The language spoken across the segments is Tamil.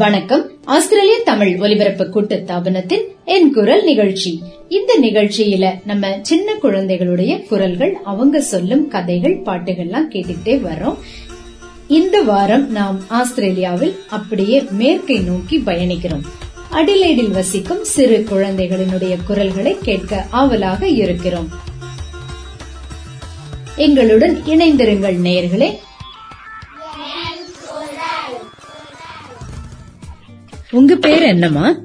வணக்கம். ஆஸ்திரேலிய தமிழ் ஒலிபரப்பு கூட்டு தாபனத்தின் என் குரல் நிகழ்ச்சி. இந்த நிகழ்ச்சியில நம்ம சின்ன குழந்தைகளுடைய குரல்கள் அவங்க சொல்லும் கதைகள் பாட்டுகள்லாம் கேட்டுக்கிட்டே வர்றோம். இந்த வாரம் நாம் ஆஸ்திரேலியாவில் அப்படியே மேற்கை நோக்கி பயணிக்கிறோம். அடிலைடில் வசிக்கும் சிறு குழந்தைகளினுடைய குரல்களை கேட்க ஆவலாக இருக்கிறோம். எங்களுடன் இணைந்திருங்கள் நேயர்களே உங்க பேர் என்னம்மா?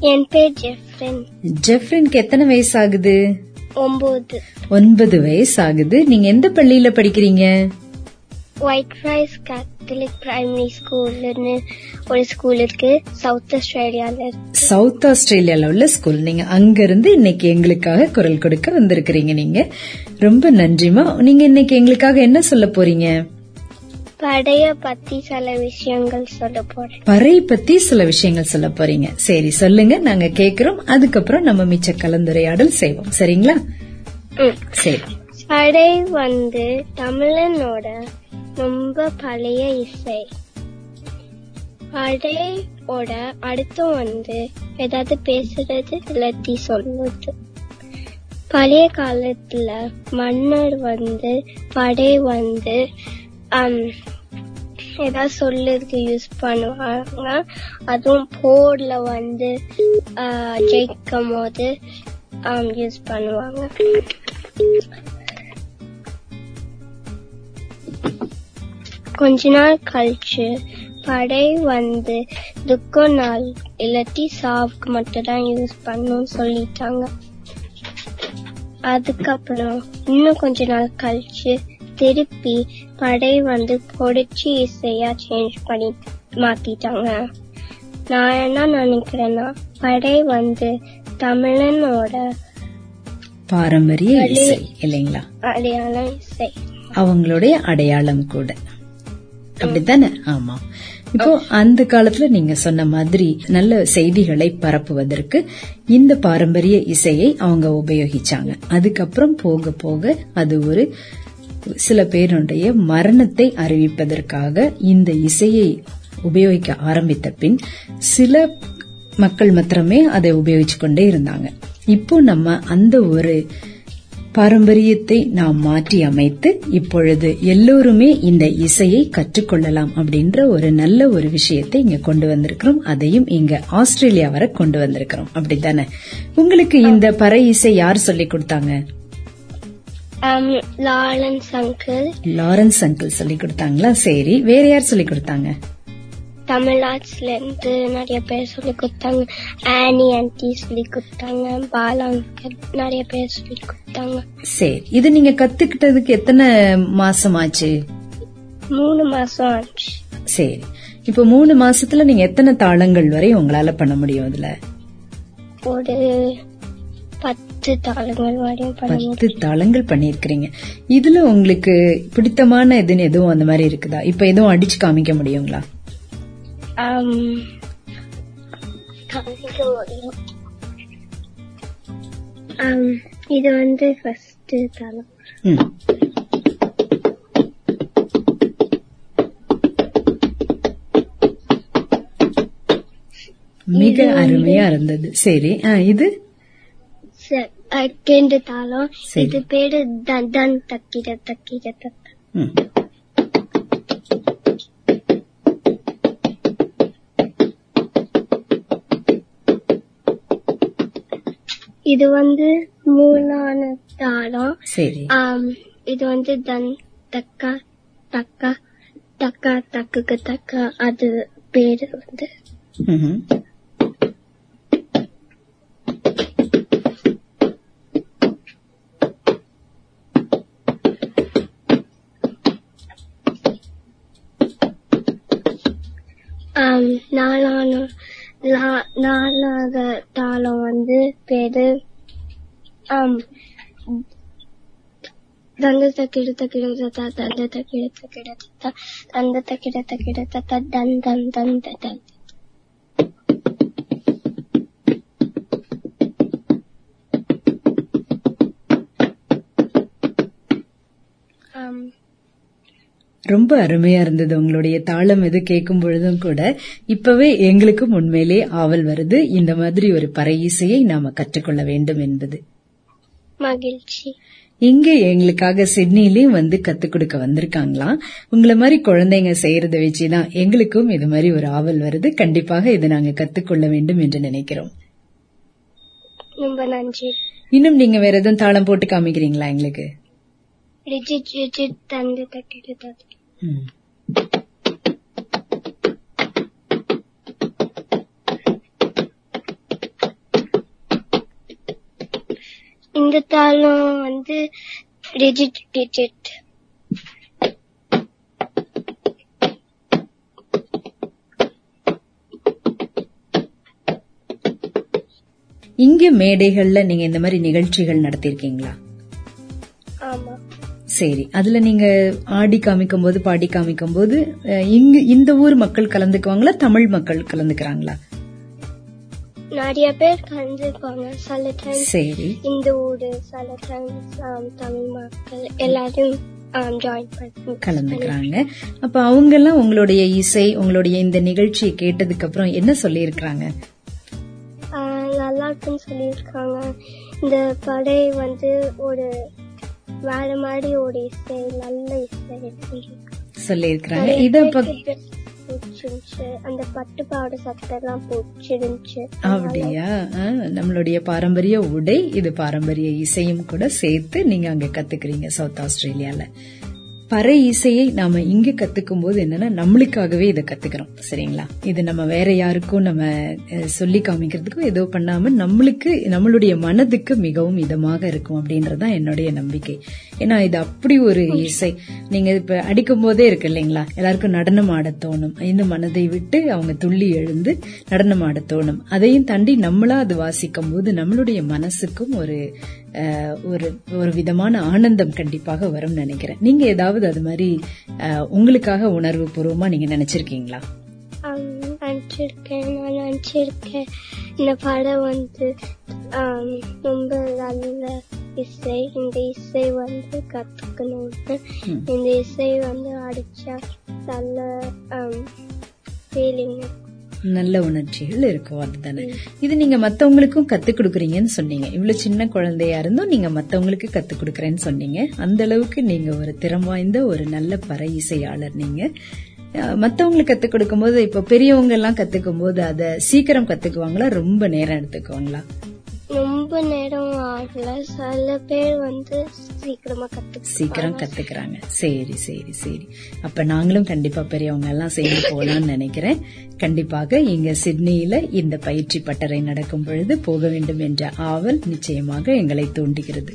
என் பேர் ஜெஃப்ரின். ஜெஃப்ரின்க்கு எத்தனை வயசு ஆகுது ஒன்பது ஒன்பது வயசு ஆகுது நீங்க எந்த பள்ளியில படிக்கிறீங்க? ஒயிட் ரைஸ் கேத்தலிக் பிரைமரி ஸ்கூல்னு ஒரு ஸ்கூல் இருக்கு. சவுத் ஆஸ்திரேலியால. சவுத் ஆஸ்திரேலியால உள்ள ஸ்கூல் நீங்க அங்க இருந்து இன்னைக்கு எங்களுக்காக குரல் கொடுக்க வந்திருக்கிறீங்க நீங்க. ரொம்ப நன்றிமா நீங்க இன்னைக்கு எங்களுக்காக என்ன சொல்ல போறீங்க? படைய பத்தி சில விஷயங்கள் சொல்ல போறேன். பறை பத்தி சில விஷயங்கள் சொல்ல போறீங்க. சரி சொல்லுங்க. நாங்க கேக்குறோம். அதுக்கப்புறம் நம்ம மிச்ச கலந்துரையாடல் செய்வோம். சரிங்களா. சரி. படை வந்து தமிழனோட ரொம்ப பழைய இசை. படையோட அர்த்தம் வந்து ஏதாவது பேசுறது இல்லாட்டி சொல்லுது பழைய காலத்துல மன்னர் வந்து படை வந்து ஏதாவது சொல்லுறதுக்கு யூஸ் பண்ணுவாங்க. அதுவும் போர்ல வந்து ஜெயிக்கும் போது யூஸ் பண்ணுவாங்க. கொஞ்ச நாள் கழிச்சு படை வந்து துக்க நாள் இல்லாட்டி சாவுக்கு மட்டும் தான் யூஸ் பண்ணணும்னு சொல்லிட்டாங்க. அதுக்கப்புறம் இன்னும் கொஞ்ச நாள் கழிச்சு திருப்பி படை வந்து பொடிச்சு இசையா சேஞ்ச் பண்ணி மாத்திட்டாங்க. நான் என்ன நினைக்கிறேன்னா படை வந்து தமிழனோட பாரம்பரிய இசை இல்லைங்களா? அடையாள இசை. அவங்களுடைய அடையாளம் கூட. அப்படித்தானே? ஆமா. இப்போ அந்த காலத்துல நீங்க சொன்ன மாதிரி நல்ல செய்திகளை பரப்புவதற்கு இந்த பாரம்பரிய இசையை அவங்க உபயோகிச்சாங்க. அதுக்கப்புறம் போக போக அது ஒரு சில பேருடைய மரணத்தை அறிவிப்பதற்காக இந்த இசையை உபயோகிக்க ஆரம்பித்த பின் சில மக்கள் மாத்திரமே அதை உபயோகிச்சு கொண்டே இருந்தாங்க. இப்போ நம்ம அந்த ஒரு பாரம்பரியத்தை நாம் மாற்றி அமைத்து இப்பொழுது எல்லோருமே இந்த இசையை கற்றுக்கொள்ளலாம் அப்படின்ற ஒரு நல்ல ஒரு விஷயத்தை இங்க கொண்டு வந்திருக்கிறோம். அதையும் இங்க ஆஸ்திரேலியா வரை கொண்டு வந்திருக்கிறோம். அப்படித்தானே? உங்களுக்கு இந்த பறை இசை யார் சொல்லி கொடுத்தாங்க? லாலன்ஸ் அங்கிள் லாரன்ஸ் அங்கிள் சொல்லி கொடுத்தாங்களா? சரி வேற யார் சொல்லி கொடுத்தாங்க? தமிழ்நாட்டுல இருந்து நிறைய பேர் சொல்லி கொடுத்தாங்க. ஆனி ஆன்டி சொல்லி கொடுத்தாங்க. பாலா நிறைய பேர் சொல்லி கொடுத்தாங்க. சரி இது நீங்க கத்துக்கிட்டதுக்கு எத்தனை மாசம் ஆச்சு? மூணு மாசம் ஆச்சு. சரி இப்ப மூணு மாசத்துல நீங்க எத்தனை தாளங்கள் வரை உங்களால பண்ண முடியும் இதுல ஒரு பத்து தாளங்கள் வரையும் பத்து தாளங்கள் பண்ணிருக்கிறீங்க இதுல உங்களுக்கு பிடித்தமான இதுன்னு எதுவும் அந்த மாதிரி இருக்குதா? இப்ப எதுவும் அடிச்சு காமிக்க முடியுங்களா? இது வந்து ஃபர்ஸ்ட் தாளம். மிக அருமையா இருந்தது. சரி இது? செகண்ட் தாளம். இது பேரு தன் தன் தக்கிட தக்கிட தக்க. இது வந்து மூணான தாளம் இது வந்து தன் தக்கா தக்கா தக்கா தக்குக்கு தக்கா அது பேரு வந்து நாலான லா- வந்து பேரு தந்தத்தை கிடத்த தக்கிட தந்தத்தை கிடத்த தந்த தந்தத்தை கிடத்த தத்தா தந்த தன் தன் தன் தன். ரொம்ப அருமையா இருந்தது உங்களுடைய தாளம் இது கேட்கும் பொழுதும் கூட. இப்பவே எங்களுக்கும் உண்மையிலே ஆவல் வருது. இந்த மாதிரி ஒரு பறை இசையை நாம கற்றுக்கொள்ள வேண்டும் என்பது. மகிழ்ச்சி. இங்க எங்களுக்காக சிட்னிலயும் வந்து கத்துக் கொடுக்க வந்திருக்காங்களாம் உங்களை மாதிரி குழந்தைங்க செய்யறத வச்சுதான் எங்களுக்கும் இது மாதிரி ஒரு ஆவல் வருது. கண்டிப்பாக இதை நாங்க கத்துக்கொள்ள வேண்டும் என்று நினைக்கிறோம். ரொம்ப நன்றி. இன்னும் நீங்க வேற எதுவும் தாளம் போட்டு காமிக்கிறீங்களா எங்களுக்கு? ரிஜிட் ரிஜிட் தந்து தட்டிடுது இந்த தாளம் வந்து ரிஜிட் டிஜிட் இங்க மேடைகள்ல நீங்க இந்த மாதிரி நிகழ்ச்சிகள் நடத்திருக்கீங்களா சரி. அதுல நீங்க ஆடி காமிக்கும் போது பாடி காமிக்கும் போது இங்க இந்த ஊர் மக்கள் கலந்துக்குவாங்களா? தமிழ் மக்கள் கலந்துக்கிறாங்களா? நிறைய பேர் கலந்துக்குவாங்க சில டைம் சரி. இந்த ஊரு சில டைம் தமிழ் மக்கள் எல்லாரும் கலந்துக்கிறாங்க. அப்ப அவங்க எல்லாம் உங்களுடைய இசை உங்களுடைய இந்த நிகழ்ச்சியை கேட்டதுக்கு அப்புறம் என்ன சொல்லி இருக்கிறாங்க ஆஹ் நல்லா இருக்குன்னு சொல்லியிருக்காங்க. இந்த படை வந்து ஒரு வேற மாதிரி ஒரு இசை நல்ல இசை சொல்லியிருக்காங்க சொல்லி இருக்கிறாங்க நிறைய இத அந்த பட்டு பாவாடை சட்டை எல்லாம் பிடிச்சிருந்துச்சு அப்படியா? நம்மளுடைய பாரம்பரிய உடை இது பாரம்பரிய இசையும் கூட சேர்த்து நீங்க அங்க கத்துக்கிறீங்க சவுத் ஆஸ்திரேலியால. பறை இசையை நாம இங்க கத்துக்கும் போது என்னன்னா நம்மளுக்காகவே இதை கத்துக்கிறோம். சரிங்களா? இது நம்ம வேற யாருக்கும் நம்ம சொல்லி காமிக்கிறதுக்கும் ஏதோ பண்ணாம நம்மளுக்கு நம்மளுடைய மனதுக்கு மிகவும் இதமாக இருக்கும் அப்படின்றதான் என்னுடைய நம்பிக்கை. ஏன்னா இது அப்படி ஒரு இசை. நீங்க இப்ப அடிக்கும் போதே இருக்கு இல்லைங்களா? எல்லாருக்கும் நடனம் ஆட தோணும். இந்த மனதை விட்டு அவங்க துள்ளி எழுந்து நடனம் ஆட தோணும். அதையும் தாண்டி நம்மளா அது வாசிக்கும் போது நம்மளுடைய மனசுக்கும் ஒரு ஒரு ஒரு விதமான ஆனந்தம் கண்டிப்பாக வரும்னு நினைக்கிறேன். நீங்க ஏதாவது அது மாதிரி உங்களுக்காக உணர்வு பூர்வமா நீங்க நினைச்சிருக்கீங்களா? நினைச்சிருக்கேன் நான் நினைச்சிருக்கேன். இந்த படம் வந்து ரொம்ப நல்ல இசை. இந்த இசை வந்து கத்துக்கணும்னு. ம். இந்த இசை வந்து அடிச்சா நல்ல ஃபீலிங் நல்ல உணர்ச்சிகள் இருக்கும் அதுதானே இது நீங்க மத்தவங்களுக்கும் கத்து கொடுக்குறீங்கன்னு சொன்னீங்க. இவ்வளவு சின்ன குழந்தையா இருந்தும் நீங்க மத்தவங்களுக்கு கத்து கொடுக்குறேன்னு சொன்னீங்க. அந்த அளவுக்கு நீங்க ஒரு திறம் வாய்ந்த ஒரு நல்ல பற இசையாளர் நீங்க. அஹ், மத்தவங்களுக்கு கத்து கொடுக்கும்போது இப்ப பெரியவங்க எல்லாம் கத்துக்கும் போது அத சீக்கிரம் கத்துக்குவாங்களா? ரொம்ப நேரம் எடுத்துக்குவாங்களா? ரொம்ப நேரம் ஆகல. சில பேர் வந்து சீக்கிரமா கத்துக்கு சீக்கிரம் கத்துக்கிறாங்க. சரி சரி சரி. அப்ப நாங்களும் கண்டிப்பா பெரியவங்க எல்லாம் சேர்ந்து போலாம்னு நினைக்கிறேன். கண்டிப்பாக இங்க சிட்னியில இந்த பயிற்சி பட்டறை நடக்கும் பொழுது போக வேண்டும் என்ற ஆவல் நிச்சயமாக எங்களை தூண்டுகிறது.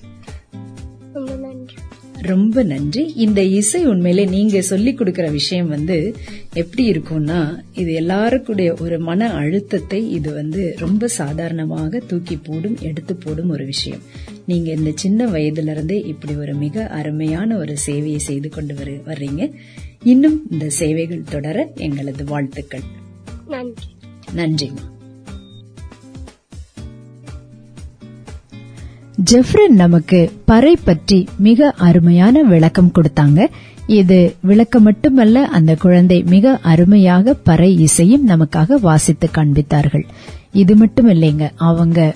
ரொம்ப நன்றி. இந்த இசை உண்மையிலே நீங்க சொல்லி கொடுக்கிற விஷயம் வந்து எப்படி இருக்கும்னா இது எல்லாருக்குடைய ஒரு மன அழுத்தத்தை இது வந்து ரொம்ப சாதாரணமாக தூக்கி போடும் எடுத்து போடும் ஒரு விஷயம். நீங்க இந்த சின்ன வயதுல இருந்தே இப்படி ஒரு மிக அருமையான ஒரு சேவையை செய்து கொண்டு வரு- வர்றீங்க. இன்னும் இந்த சேவைகள் தொடர எங்களது வாழ்த்துக்கள். நன்றி. நன்றிமா ஜெஃப்ரின் நமக்கு பறை பற்றி மிக அருமையான விளக்கம் கொடுத்தாங்க. இது விளக்கம் மட்டுமல்ல அந்த குழந்தை மிக அருமையாக பறை இசையும் நமக்காக வாசித்து காண்பித்தார்கள். இது மட்டும் இல்லைங்க அவங்க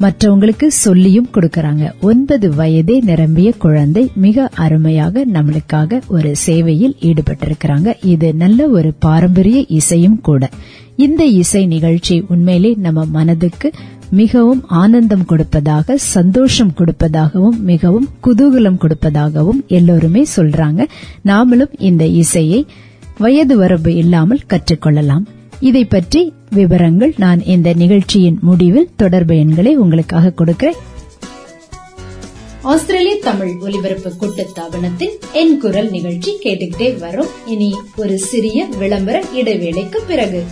மற்றவங்களுக்கு சொல்லியும் கொடுக்கறாங்க. ஒன்பது வயதே நிரம்பிய குழந்தை மிக அருமையாக நம்மளுக்காக ஒரு சேவையில் ஈடுபட்டிருக்கிறாங்க. இது நல்ல ஒரு பாரம்பரிய இசையும் கூட. இந்த இசை நிகழ்ச்சி உண்மையிலே நம்ம மனதுக்கு மிகவும் ஆனந்தம் கொடுப்பதாக சந்தோஷம் கொடுப்பதாகவும் மிகவும் குதூகலம் கொடுப்பதாகவும் எல்லோருமே சொல்றாங்க. நாமளும் இந்த இசையை வயது வரம்பு இல்லாமல் கற்றுக்கொள்ளலாம். இதை பற்றி விவரங்கள் நான் இந்த நிகழ்ச்சியின் முடிவில் தொடர்பு எண்களை உங்களுக்காக கொடுக்கிறேன். ஆஸ்திரேலிய தமிழ் ஒலிபரப்பு கூட்டத்தாபனத்தில் என் குரல் நிகழ்ச்சி கேட்டுக்கிட்டே வரும். இனி ஒரு சிறிய விளம்பர இடைவேளைக்கு பிறகு.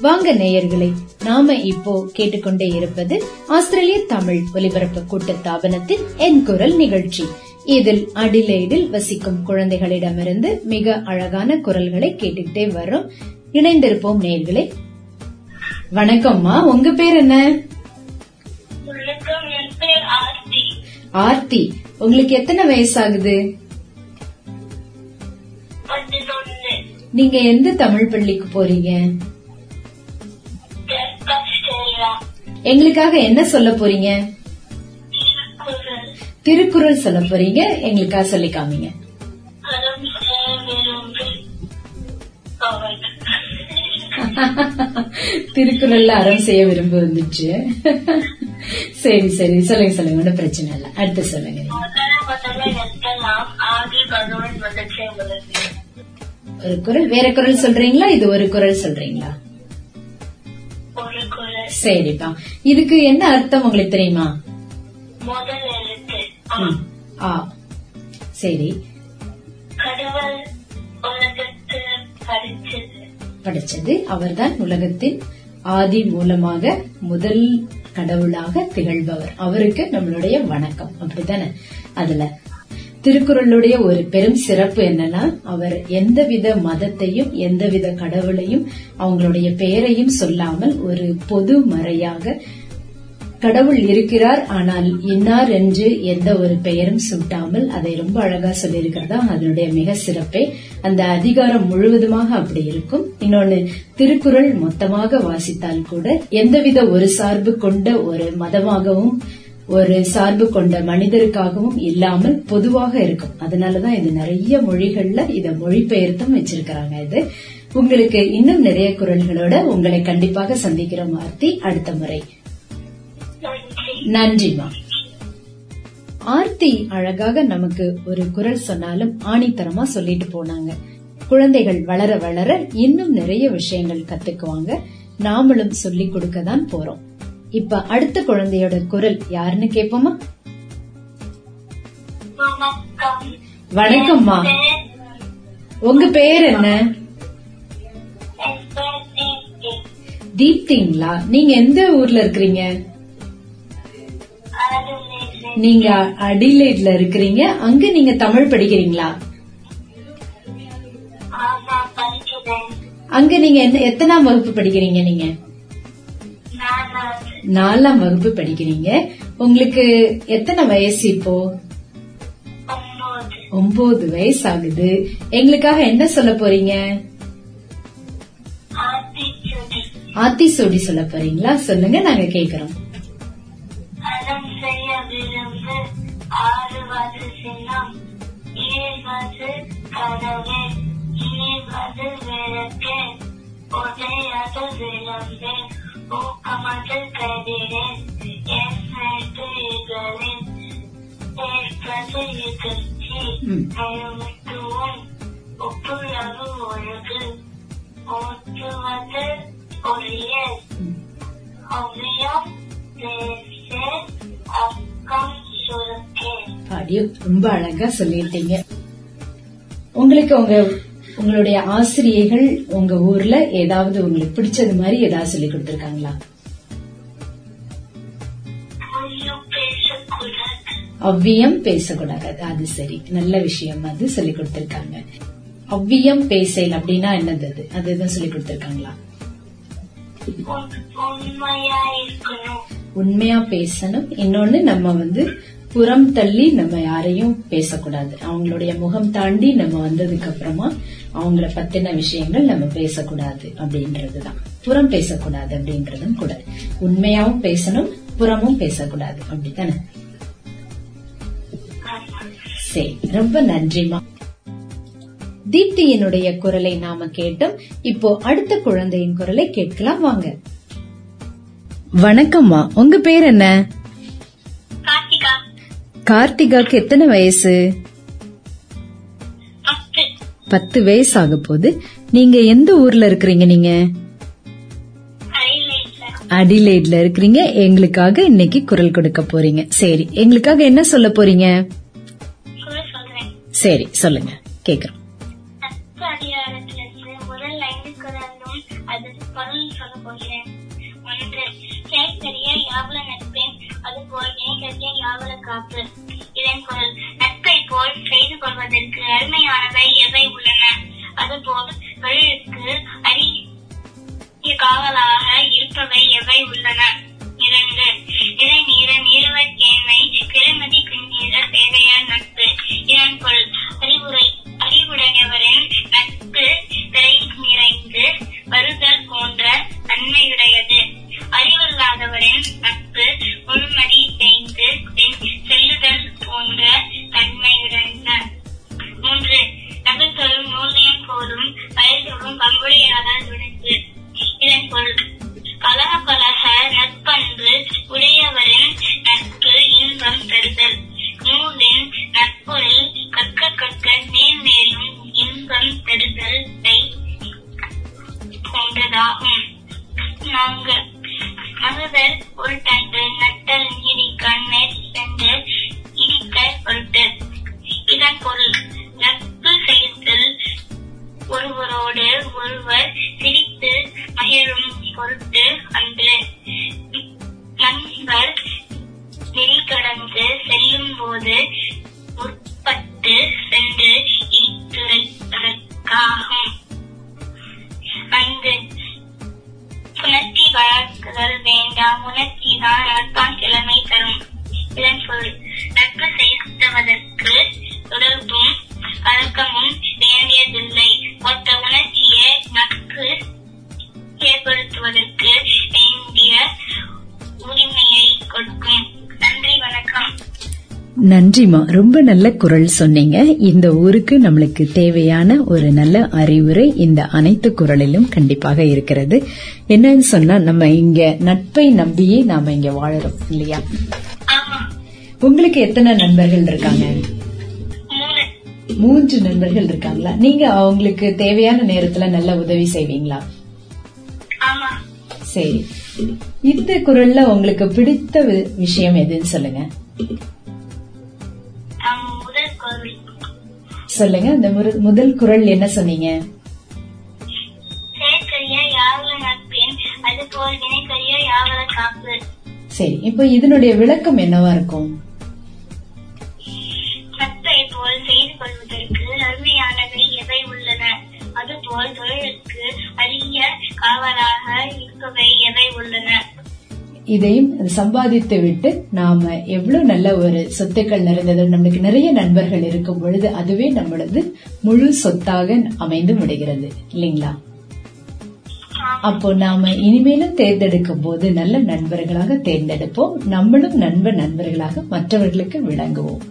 வாங்க நேயர்களே நாம இப்போ கேட்டுக்கொண்டே இருப்பது ஆஸ்திரேலிய தமிழ் ஒலிபரப்பு கூட்டத்தாபனத்தின் என் குரல் நிகழ்ச்சி. இதில் அடிலைடில் வசிக்கும் குழந்தைகளிடமிருந்து மிக அழகான குரல்களை கேட்டுக்கிட்டே வர்றோம். இணைந்திருப்போம் நேர்களே வணக்கம்மா உங்க பேர் என்ன? ஆர்த்தி. உங்களுக்கு எத்தனை வயசாகுது? நீங்க எந்த தமிழ் பள்ளிக்கு போறீங்க? எங்களுக்காக என்ன சொல்ல போறீங்க? திருக்குறள் சொல்ல போறீங்க எங்களுக்காக சொல்லி காமிங்க. திருக்குறள்ல அறம் செய்ய விரும்ப வந்துச்சு. சரி சரி சொல்லுங்க சொல்லுங்க ஒன்றும் பிரச்சனை இல்ல. அடுத்து சொல்லுங்க. ஒரு குரல் வேற குரல் சொல்றீங்களா? இது ஒரு குரல் சொல்றீங்களா? சரிப்பா இதுக்கு என்ன அர்த்தம் உங்களுக்கு தெரியுமா? ஆ. சரி. படிச்சது. அவர்தான் உலகத்தின் ஆதி மூலமாக முதல் கடவுளாக திகழ்பவர். அவருக்கு நம்மளுடைய வணக்கம். அப்படித்தானே? அதுல திருக்குறளுடைய ஒரு பெரும் சிறப்பு என்னன்னா அவர் எந்தவித மதத்தையும் எந்தவித கடவுளையும் அவங்களுடைய பெயரையும் சொல்லாமல் ஒரு பொது மறையாக கடவுள் இருக்கிறார் ஆனால் இன்னார் என்று எந்த ஒரு பெயரும் சூட்டாமல் அதை ரொம்ப அழகா சொல்லியிருக்கிறதா? அதனுடைய மிக சிறப்பே. அந்த அதிகாரம் முழுவதுமாக அப்படி இருக்கும். இன்னொன்னு திருக்குறள் மொத்தமாக வாசித்தால் கூட எந்தவித ஒரு சார்பு கொண்ட ஒரு மதமாகவும் ஒரு சார்பு கொண்ட மனிதருக்காகவும் இல்லாமல் பொதுவாக இருக்கும். அதனாலதான் இது நிறைய மொழிகள்ல இத மொழிபெயர்த்தும் வச்சிருக்கிறாங்க இது. உங்களுக்கு இன்னும் நிறைய குரல்களோட உங்களை கண்டிப்பாக சந்திக்கிறோம் ஆர்த்தி அடுத்த முறை. நன்றிமா ஆர்த்தி அழகாக நமக்கு ஒரு குரல் சொன்னாலும் ஆணித்தரமா சொல்லிட்டு போனாங்க. குழந்தைகள் வளர வளர இன்னும் நிறைய விஷயங்கள் கத்துக்குவாங்க. நாமளும் சொல்லிக் கொடுக்க தான் போறோம். இப்ப அடுத்த குழந்தையோட குரல் யாருன்னு கேப்போமா? வணக்கம்மா. உங்க பேர் என்ன? தீப்திங்களா? நீங்க எந்த ஊர்ல இருக்கிறீங்க? நீங்க அடிலைட்ல இருக்கிறீங்க. அங்க நீங்க தமிழ் படிக்கிறீங்களா? அங்க நீங்க என்ன எத்தனாம் வகுப்பு படிக்கிறீங்க நீங்க? நாலாம் வகுப்பு படிக்கிறீங்க. உங்களுக்கு எத்தனை வயசு இப்போ? ஒன்பது வயசு ஆகுது எங்களுக்காக என்ன சொல்ல போறீங்க? ஆத்தி சோடி சொல்ல போறீங்களா? சொல்லுங்க நாங்க கேக்குறோம். விளக்கே உடையது விளம்பே ஊக்கமது கதிரேன் ஏற்றது ஏற்பது ஒப்புரவு ஒழுகு ஓட்டுவது அக்கம் சுருக்கே பாடியும் ரொம்ப அழகா சொல்லிட்டீங்க. உங்களுக்கு உங்க உங்களுடைய ஆசிரியர்கள் உங்க ஊர்ல ஏதாவது உங்களுக்கு பிடிச்சது மாதிரி ஏதாவது சொல்லி கொடுத்திருக்காங்களா? அவ்வியம் பேசக்கூடாது. அது சரி. நல்ல விஷயம் அது சொல்லி கொடுத்திருக்காங்க. அவ்வியம் பேசல் அப்படின்னா என்னது அது? அது எதுவும் சொல்லி கொடுத்திருக்காங்களா? உண்மையா பேசணும். இன்னொன்னு நம்ம வந்து புறம் தள்ளி நம்ம யாரையும் பேசக்கூடாது. அவங்களுடைய முகம் தாண்டி நம்ம வந்ததுக்கு அப்புறமா அவங்கள பத்தின விஷயங்கள் நம்ம பேசக்கூடாது அப்படின்றதுதான். புறம் பேசக்கூடாது அப்படின்றதும் கூட. உண்மையாவும் பேசணும் புறமும் பேசக்கூடாது. அப்படித்தானே? சரி ரொம்ப நன்றிமா தீப்தியினுடைய குரலை நாம கேட்டோம். இப்போ அடுத்த குழந்தையின் குரலை கேட்கலாம் வாங்க. வணக்கம்மா உங்க பேர் என்ன? கார்த்திகா. கார்த்திகாக்கு எத்தனை வயசு? பத்து வயசு ஆக போது நீங்க எந்த ஊர்ல இருக்கிறீங்க நீங்க? அடிலைட்ல அடிலேட்ல இருக்கிறீங்க. எங்களுக்காக இன்னைக்கு குரல் கொடுக்க போறீங்க. சரி எங்களுக்காக என்ன சொல்ல போறீங்க? சரி சொல்லுங்க. கேக்குறோம். நட்பு அதிகாரத்திலிருந்து முதல் ஐந்து குரலும் அதன் பொருள் யாவல காப்பு இதன் குரல் போல் செய்து கொள்வதற்கு அருமையானவை எவை உள்ளன? அதுபோல் தொழிலுக்கு அரிய காவலாக இருப்பவை எவை உள்ளன? இரண்டு. இளநீர நீருவற்கேண்மை நான்கு மகுதல் உருட்டண்டு நட்டல் நீடிக்க மேற்சென்று இடிக்க பொருட்டு இதன் பொருள். நட்பு செய்தல் ஒருவரோடு ஒருவர் சிரித்து மகிழும் பொருட்டு நன்றிமா. ரொம்ப நல்ல குரல் சொன்னீங்க. இந்த ஊருக்கு நம்மளுக்கு தேவையான ஒரு நல்ல அறிவுரை இந்த அனைத்து குரலிலும் கண்டிப்பாக இருக்கிறது. என்னன்னு சொன்னா நம்ம இங்க நட்பை நம்பியே நாம இங்க வாழறோம் இல்லையா? உங்களுக்கு எத்தனை நண்பர்கள் இருக்காங்க? மூன்று நண்பர்கள் இருக்காங்களா? நீங்க அவங்களுக்கு தேவையான நேரத்துல நல்ல உதவி செய்வீங்களா? சரி. இந்த குரல்ல உங்களுக்கு பிடித்த விஷயம் எதுன்னு சொல்லுங்க. சொல்லுங்க முரு- முதல் குரல் என்ன சொன்னீங்க? சரி இப்ப இதனுடைய விளக்கம் என்னவா இருக்கும்? நட்பை போல் செய்து கொள்வதற்கு நன்மையானவை எவை உள்ளன? அதுபோல் தொழிலுக்கு அரிய காவலாக இருப்பவை எவை உள்ளன? இதையும் சம்பாதித்து விட்டு நாம எவ்வளவு நல்ல ஒரு சொத்துக்கள் நிறைந்தது நம்மளுக்கு நிறைய நண்பர்கள் இருக்கும் பொழுது அதுவே நம்மளது முழு சொத்தாக அமைந்து விடுகிறது இல்லைங்களா? அப்போ நாம இனிமேலும் தேர்ந்தெடுக்கும் போது நல்ல நண்பர்களாக தேர்ந்தெடுப்போம் நம்மளும் நண்ப நண்பர்களாக மற்றவர்களுக்கு விளங்குவோம்.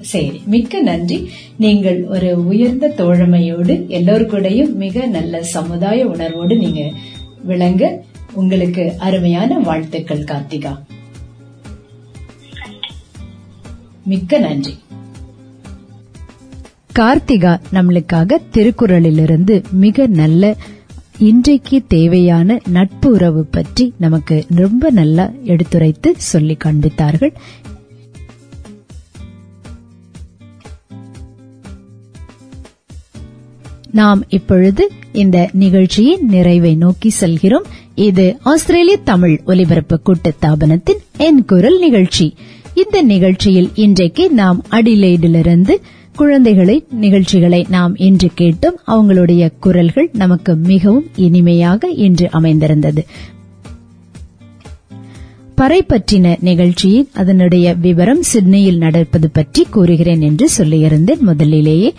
சரி மிக்க நன்றி. நீங்கள் ஒரு உயர்ந்த தோழமையோடு எல்லோருக்கூடையும் மிக நல்ல சமுதாய உணர்வோடு நீங்க விளங்க உங்களுக்கு அருமையான வாழ்த்துக்கள் கார்த்திகா. மிக்க நன்றி. கார்த்திகா நம்மளுக்காக திருக்குறளிலிருந்து மிக நல்ல இன்றைக்கு தேவையான நட்பு உறவு பற்றி நமக்கு ரொம்ப நல்லா எடுத்துரைத்து சொல்லி காண்பித்தார்கள். நாம் இப்பொழுது இந்த நிகழ்ச்சியின் நிறைவை நோக்கி செல்கிறோம். இது ஆஸ்திரேலிய தமிழ் ஒலிபரப்பு கூட்டத்தாபனத்தின் என் குரல் நிகழ்ச்சி. இந்த நிகழ்ச்சியில் இன்றைக்கு நாம் அடிலேடிலிருந்து குழந்தைகளை நிகழ்ச்சிகளை நாம் இன்று கேட்டோம். அவங்களுடைய குரல்கள் நமக்கு மிகவும் இனிமையாக இன்று அமைந்திருந்தது. பறை பற்றின நிகழ்ச்சியில் அதனுடைய விவரம் சிட்னியில் நடப்பது பற்றி கூறுகிறேன் என்று சொல்லியிருந்தேன் முதலிலேயே.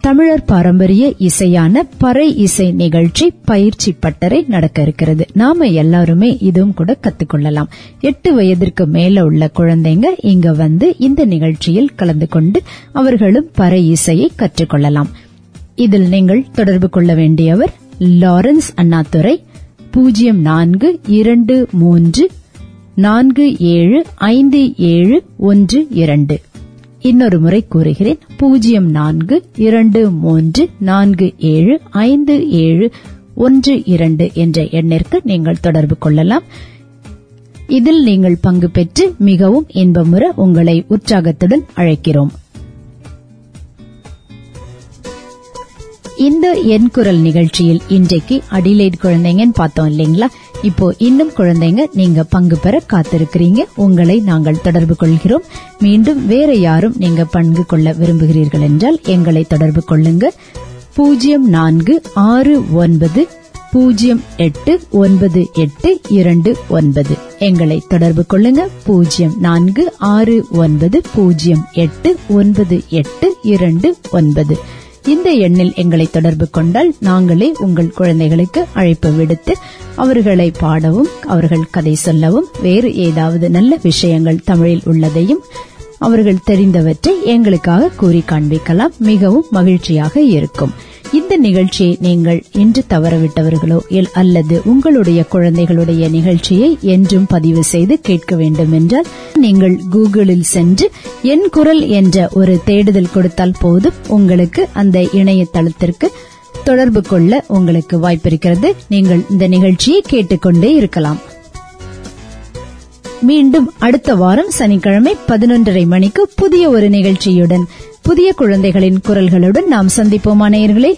தமிழர் பாரம்பரிய இசையான பறை இசை நிகழ்ச்சி பயிற்சி பட்டறை நடக்க இருக்கிறது. நாம எல்லாருமே இதுவும் கூட கத்துக்கொள்ளலாம். எட்டு வயதிற்கு மேல உள்ள குழந்தைங்க இங்க வந்து இந்த நிகழ்ச்சியில் கலந்து கொண்டு அவர்களும் பறை இசையை கற்றுக்கொள்ளலாம். இதில் நீங்கள் தொடர்பு கொள்ள வேண்டியவர் லாரன்ஸ் அண்ணாதுரை பூஜ்ஜியம் நான்கு இரண்டு மூன்று நான்கு ஏழு ஐந்து ஏழு ஒன்று இரண்டு. இன்னொரு முறை கூறுகிறேன். பூஜ்ஜியம் நான்கு இரண்டு மூன்று நான்கு ஏழு ஐந்து ஏழு ஒன்று இரண்டு என்ற எண்ணிற்கு நீங்கள் தொடர்பு கொள்ளலாம். இதில் நீங்கள் பங்கு பெற்று மிகவும் இன்பமுற உங்களை உற்சாகத்துடன் அழைக்கிறோம். இந்த என் குரல் நிகழ்ச்சியில் இன்றைக்கு அடிலைட் குழந்தைங்கன்னு பார்த்தோம் இல்லைங்களா? இப்போ இன்னும் குழந்தைங்க நீங்க பங்கு பெற காத்திருக்கிறீங்க. உங்களை நாங்கள் தொடர்பு கொள்கிறோம். மீண்டும் வேற யாரும் நீங்க பங்கு கொள்ள விரும்புகிறீர்கள் என்றால் எங்களை தொடர்பு கொள்ளுங்க. பூஜ்ஜியம் நான்கு ஆறு ஒன்பது பூஜ்ஜியம் எட்டு ஒன்பது எட்டு இரண்டு ஒன்பது. எங்களை தொடர்பு கொள்ளுங்க. பூஜ்ஜியம் நான்கு ஆறு ஒன்பது பூஜ்ஜியம் எட்டு ஒன்பது எட்டு இரண்டு ஒன்பது. இந்த எண்ணில் எங்களை தொடர்பு கொண்டால் நாங்களே உங்கள் குழந்தைகளுக்கு அழைப்பு விடுத்து அவர்களை பாடவும் அவர்கள் கதை சொல்லவும் வேறு ஏதாவது நல்ல விஷயங்கள் தமிழில் உள்ளதையும் அவர்கள் தெரிந்தவற்றை எங்களுக்காக கூறி காண்பிக்கலாம். மிகவும் மகிழ்ச்சியாக இருக்கும். இந்த நிகழ்ச்சியை நீங்கள் இன்று தவறவிட்டவர்களோ அல்லது உங்களுடைய குழந்தைகளுடைய நிகழ்ச்சியை என்றும் பதிவு செய்து கேட்க வேண்டும் என்றால் நீங்கள் கூகுளில் சென்று என் குரல் என்ற ஒரு தேடுதல் கொடுத்தால் போதும் உங்களுக்கு அந்த இணையதளத்திற்கு தொடர்பு கொள்ள உங்களுக்கு வாய்ப்பிருக்கிறது. நீங்கள் இந்த நிகழ்ச்சியை கேட்டுக்கொண்டே இருக்கலாம். மீண்டும் அடுத்த வாரம் சனிக்கிழமை பதினொன்றரை மணிக்கு புதிய ஒரு நிகழ்ச்சியுடன் புதிய குழந்தைகளின் குரல்களுடன் நாம் சந்திப்போம் நேயர்களே?